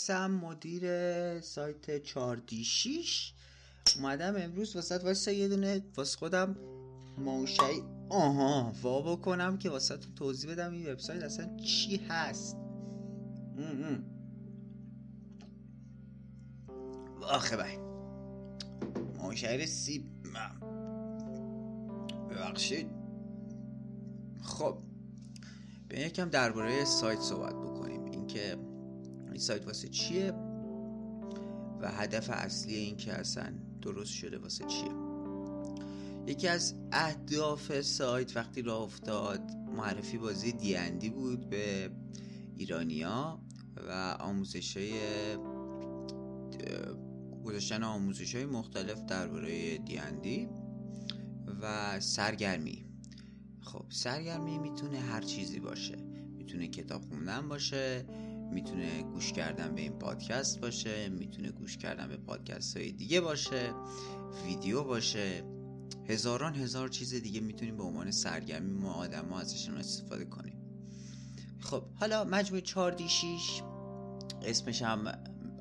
هستم مدیر سایت 4 اومدم امروز واسه واسه یه دونه واسه خودم موشعی آها وا بکنم که واسه تو توضیح بدم این وبسایت اصلا چی هست. آخه بای. موشعی سیب ببخشید. خب به یکم درباره سایت صحبت بکنیم. اینکه این سایت واسه چیه؟ و هدف اصلی این که اصلا درست شده واسه چیه؟ یکی از اهداف سایت وقتی راه افتاد معرفی بازی دیندی بود به ایرانیا و آموزش های گذاشتن آموزش های مختلف درباره دیندی و سرگرمی. خب سرگرمی می‌تونه هر چیزی باشه. می‌تونه کتاب خوندن باشه. می‌تونه گوش کردن به این پادکست باشه می‌تونه گوش کردن به پادکست های دیگه باشه ویدیو باشه. هزاران هزار چیز دیگه می‌تونیم به عنوان سرگرمی ما آدم ها ازشون استفاده کنیم. خب حالا مجموعه 4 دی 6 اسمش هم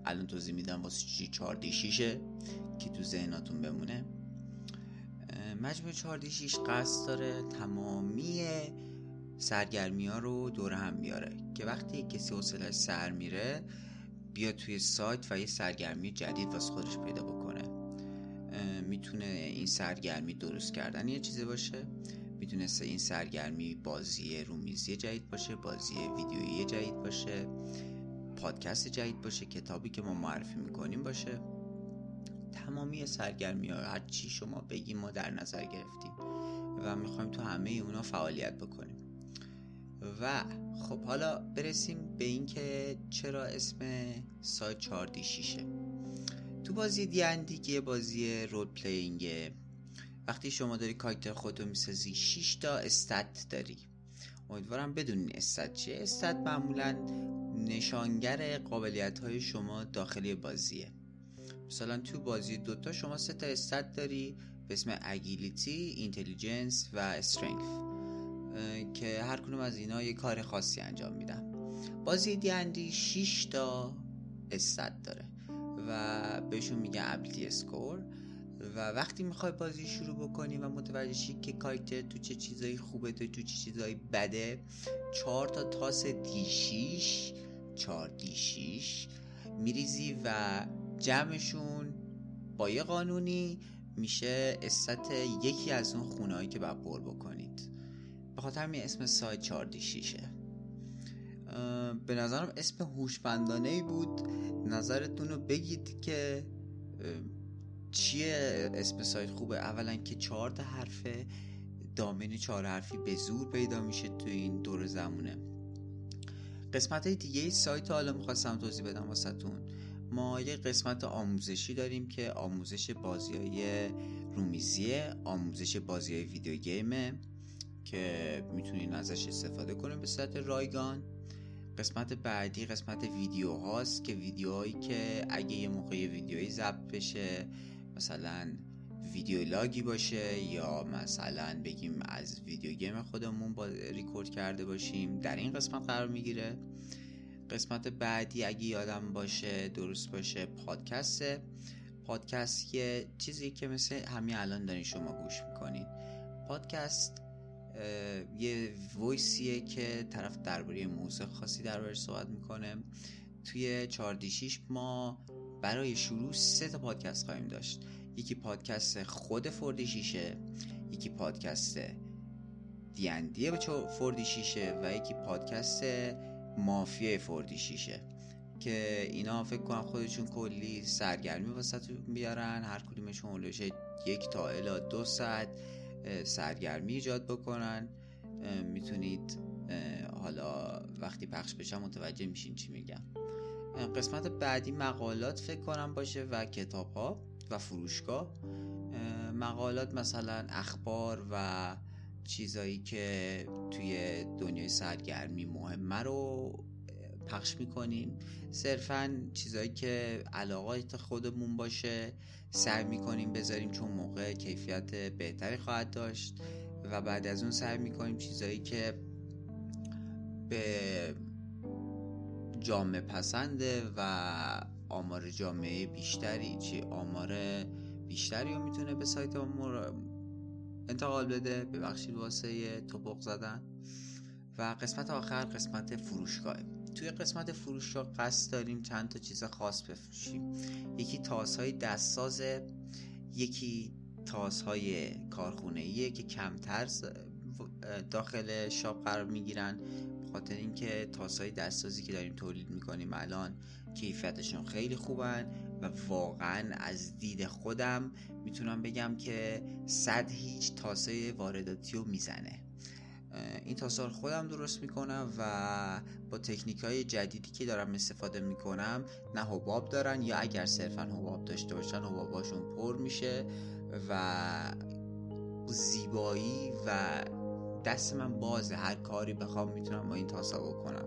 الان توضیح میدم واسه چی 4 دی 6 که تو ذهناتون بمونه. مجموعه 4 دی 6 قصد داره تمامی سرگرمی ها رو دور هم بیاره که وقتی کسی حوصله سر میره بیا توی سایت و یه سرگرمی جدید واسه خودش پیدا بکنه. می‌تونه این سرگرمی درست کردن یه چیزی باشه. می‌تونه این سرگرمی بازی رومیزی جدید باشه بازی ویدیویی جدید باشه پادکست جدید باشه کتابی که ما معرفی می‌کنیم باشه. تمامی سرگرمی ها هر چی شما بگیم ما در نظر گرفتیم و می‌خوایم تو همه اونا فعالیت بکنیم. و خب حالا برسیم به اینکه چرا اسم سایت 4 دی 6 تو بازی دیندی که بازی رول پلینگه وقتی شما داری کاراکتر خودتو می‌سازی 6 تا استات داری. امیدوارم بدونین stat چیه. stat معمولا نشانگر قابلیت های شما داخلی بازیه. مثلا تو بازی Dota شما سه تا stat داری به اسم agility، intelligence و strength که هر کدوم از اینا یه کار خاصی انجام میدن. بازی دیندی 6 تا stat داره و بهشون میگن ability score. و وقتی می‌خوای بازی شروع بکنی و متوجه شی که کاراکتر تو چه چیزایی خوبه تو چه چیزایی بده چهار تا تاس دی 6 چهار دی 6 میریزی و جمعشون با یه قانونی میشه استت یکی از اون خونهایی که باید پر بکنید. به خاطر همین اسم سایت 4 دی 6 به نظرم اسم هوشمندانه ای بود. نظرتون رو بگید که چیه اسم سایت خوبه. اولا که چهار تا حرفه. دامین چهار حرفی به زور پیدا میشه تو این دور زمونه. قسمت های دیگه سایت حالا می‌خواستم توضیح بدم واسهتون. ما یه قسمت آموزشی داریم که آموزش بازی های رومیزیه آموزش بازی های ویدیو گیمه. که می‌تونین ازش استفاده کنیم به صورت رایگان. قسمت بعدی قسمت ویدیو هاست که ویدیوهایی که اگه یه موقع ویدیویی ضبط بشه مثلا ویدیو لاگی باشه یا مثلا بگیم از ویدیو گیم خودمون با ریکورد کرده باشیم در این قسمت قرار می‌گیره. قسمت بعدی اگه یادم باشه درست باشه پادکسته. پادکست یه چیزی که مثل همین الان دارین شما گوش می‌کنید پادکست یه ویسیه که طرف درباره موضوع خاصی دربارش صحبت می‌کنه. توی 4 6 ما برای شروع سه تا پادکست خواهیم داشت. یکی پادکست خود فوردی شیشه یکی پادکست دیندی فوردی شیشه و یکی پادکست مافیای فوردی شیشه که اینا فکر کنم خودشون کلی سرگرمی واسه بیارن هر کدومشون اولوش یک تا الا دو ساعت. سرگرمی ایجاد بکنن. می‌تونید حالا وقتی پخش بشن متوجه میشین چی میگم. قسمت بعدی مقالات فکر کنم باشه و کتاب ها و فروشگاه. مقالات مثلا اخبار و چیزایی که توی دنیای سرگرمی مهمه رو پخش می‌کنیم. صرفا چیزایی که علاقات خودمون باشه سعی می‌کنیم بذاریم چون موقع کیفیت بهتری خواهد داشت و بعد از اون سعی می‌کنیم چیزایی که به جامعه پسنده و آمار جامعه بیشتری چی آمار بیشتری رو می‌تونه به سایت ما انتقال بده. ببخشید واسه توپق زدن. و قسمت آخر قسمت فروشگاه توی قسمت فروشگاه قصد داریم چند تا چیز خاص بفروشیم. یکی تاسهای دستسازه یکی تاسهای کارخونه که کمتر داخل شاپ قرار می‌گیرن. خاطر اینکه تاسهای دستسازی که داریم تولید می‌کنیم الان کیفیتشون خیلی خوبن و واقعا از دید خودم می‌تونم بگم که صد هیچ تاسه وارداتی رو می‌زنه. این تاسا خودم درست می‌کنم و با تکنیک های جدیدی که دارم استفاده می‌کنم نه حباب دارن یا اگر صرفا حباب داشته باشن حباباشون پر میشه و زیبایی و دست من بازه. هر کاری بخوام می‌تونم با این تاسا بکنم.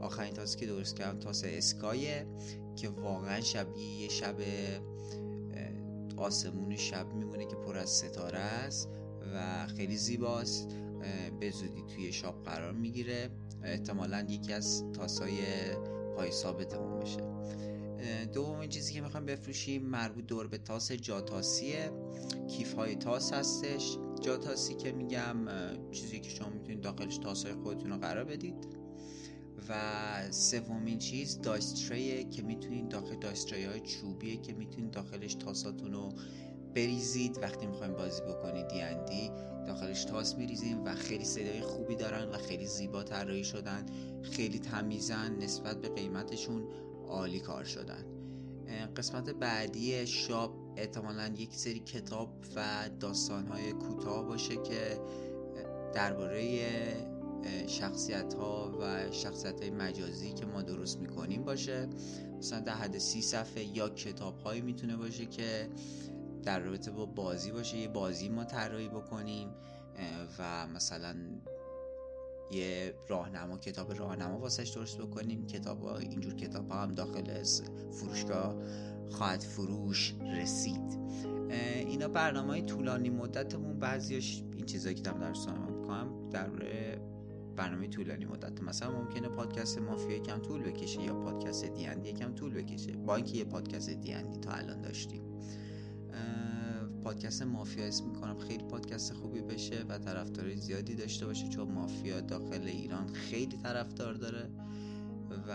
آخرین تاسه که درست کردم تاسه اسکایه که واقعا شبیه یه شب آسمون شب میمونه که پر از ستاره است و خیلی زیباست. به زودی توی شاپ قرار می‌گیره. احتمالا یکی از تاسای پای ثابتمون باشه. دومین چیزی که می‌خوایم بفروشیم مربوط دور به تاس جاتاسیه. کیف های تاس هستش. جاتاسی که میگم چیزی که شما می‌تونید داخلش تاس های خودتون رو قرار بدید. و سومین چیز دایستریه که می‌تونید داخل دایستری های چوبیه که می‌تونید داخلش تاساتون رو بریزید. وقتی می‌خوایم بازی بکنید دیندی داخلش تاس میریزیم و خیلی صدای خوبی دارن و خیلی زیبا طراحی شدن. خیلی تمیزن نسبت به قیمتشون عالی کار شدن. قسمت بعدی شاپ احتمالا یک سری کتاب و داستانهای کوتاه باشه که درباره شخصیت ها و شخصیت های مجازی که ما درست می‌کنیم باشه. مثلا در حد سی صفحه یا کتاب هایی می‌تونه باشه که در رابطه با بازی باشه یه بازی ما طراحی بکنیم و مثلا یه راهنما کتاب راهنما واسش درست بکنیم کتاب اینجور کتاب ها هم داخل فروشگاه خواهد فروش رسید. اینا برنامه های طولانی مدتمون بعضیش این چیزایی که دارم در می‌کنم در برنامه طولانی مدت. مثلا ممکنه پادکست مافیا یکم طول بکشه یا پادکست دیندی یکم طول بکشه. با اینکه یه پادکست دیندی تا الان داشتیم. پادکست مافیا اسم می‌کنم. خیلی پادکست خوبی بشه و طرفدارای زیادی داشته باشه چون مافیا داخل ایران خیلی طرفدار داره. و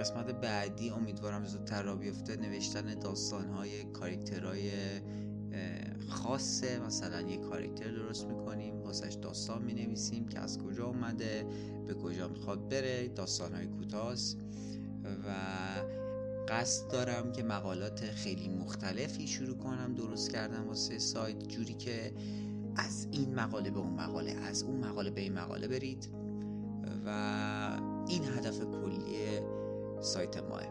قسمت بعدی امیدوارم زودتر را بیفته. نوشتن داستانهای کاریکترهای خاصه. مثلا یه کاریکتر درست می‌کنیم واسش داستان می‌نویسیم که از کجا اومده به کجا می‌خواد بره داستانهای کوتاست و قصد دارم که مقالات خیلی مختلفی شروع کنم درست کردم واسه سایت جوری که از این مقاله به اون مقاله از اون مقاله به این مقاله برید و این هدف کلی سایت مائه.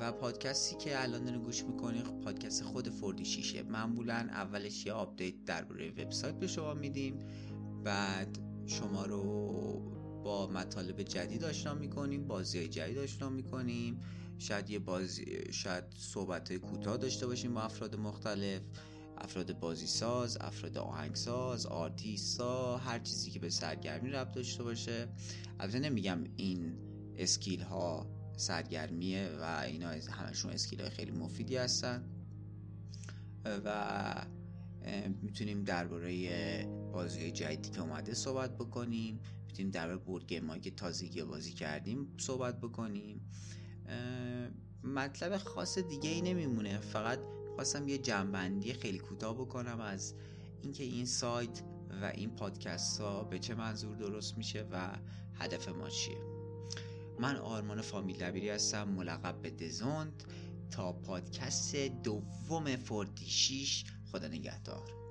و پادکستی که الان رو گوش می‌کنی پادکست خود Four D Six ه. معمولا اولش یه update درباره وبسایت به شما میدیم. بعد شما رو با مطالب جدید آشنا می‌کنیم بازی های جدید آشنا می‌کنیم. شاید یه بازی شاید صحبت کوتاه داشته باشیم با افراد مختلف. افراد بازی ساز افراد آهنگساز آرتیستا هر چیزی که به سرگرمی ربط داشته باشه. البته نمیگم این اسکیل ها سرگرمیه و اینا همشون اسکیل های خیلی مفیدی هستن. و می‌تونیم درباره بازی جدیدی که اومده صحبت بکنیم. می‌تونیم درباره بورد گیم که تازگی بازی کردیم صحبت بکنیم. مطلب خاص دیگه ای نمیمونه. فقط خواستم یه جنبندی خیلی کوتاه بکنم از اینکه این سایت و این پادکست ها به چه منظور درست میشه و هدف ما چیه. من آرمان فامیل دبیری هستم ملقب به دزوند تا پادکست دوم فوردی خدا نگهدار.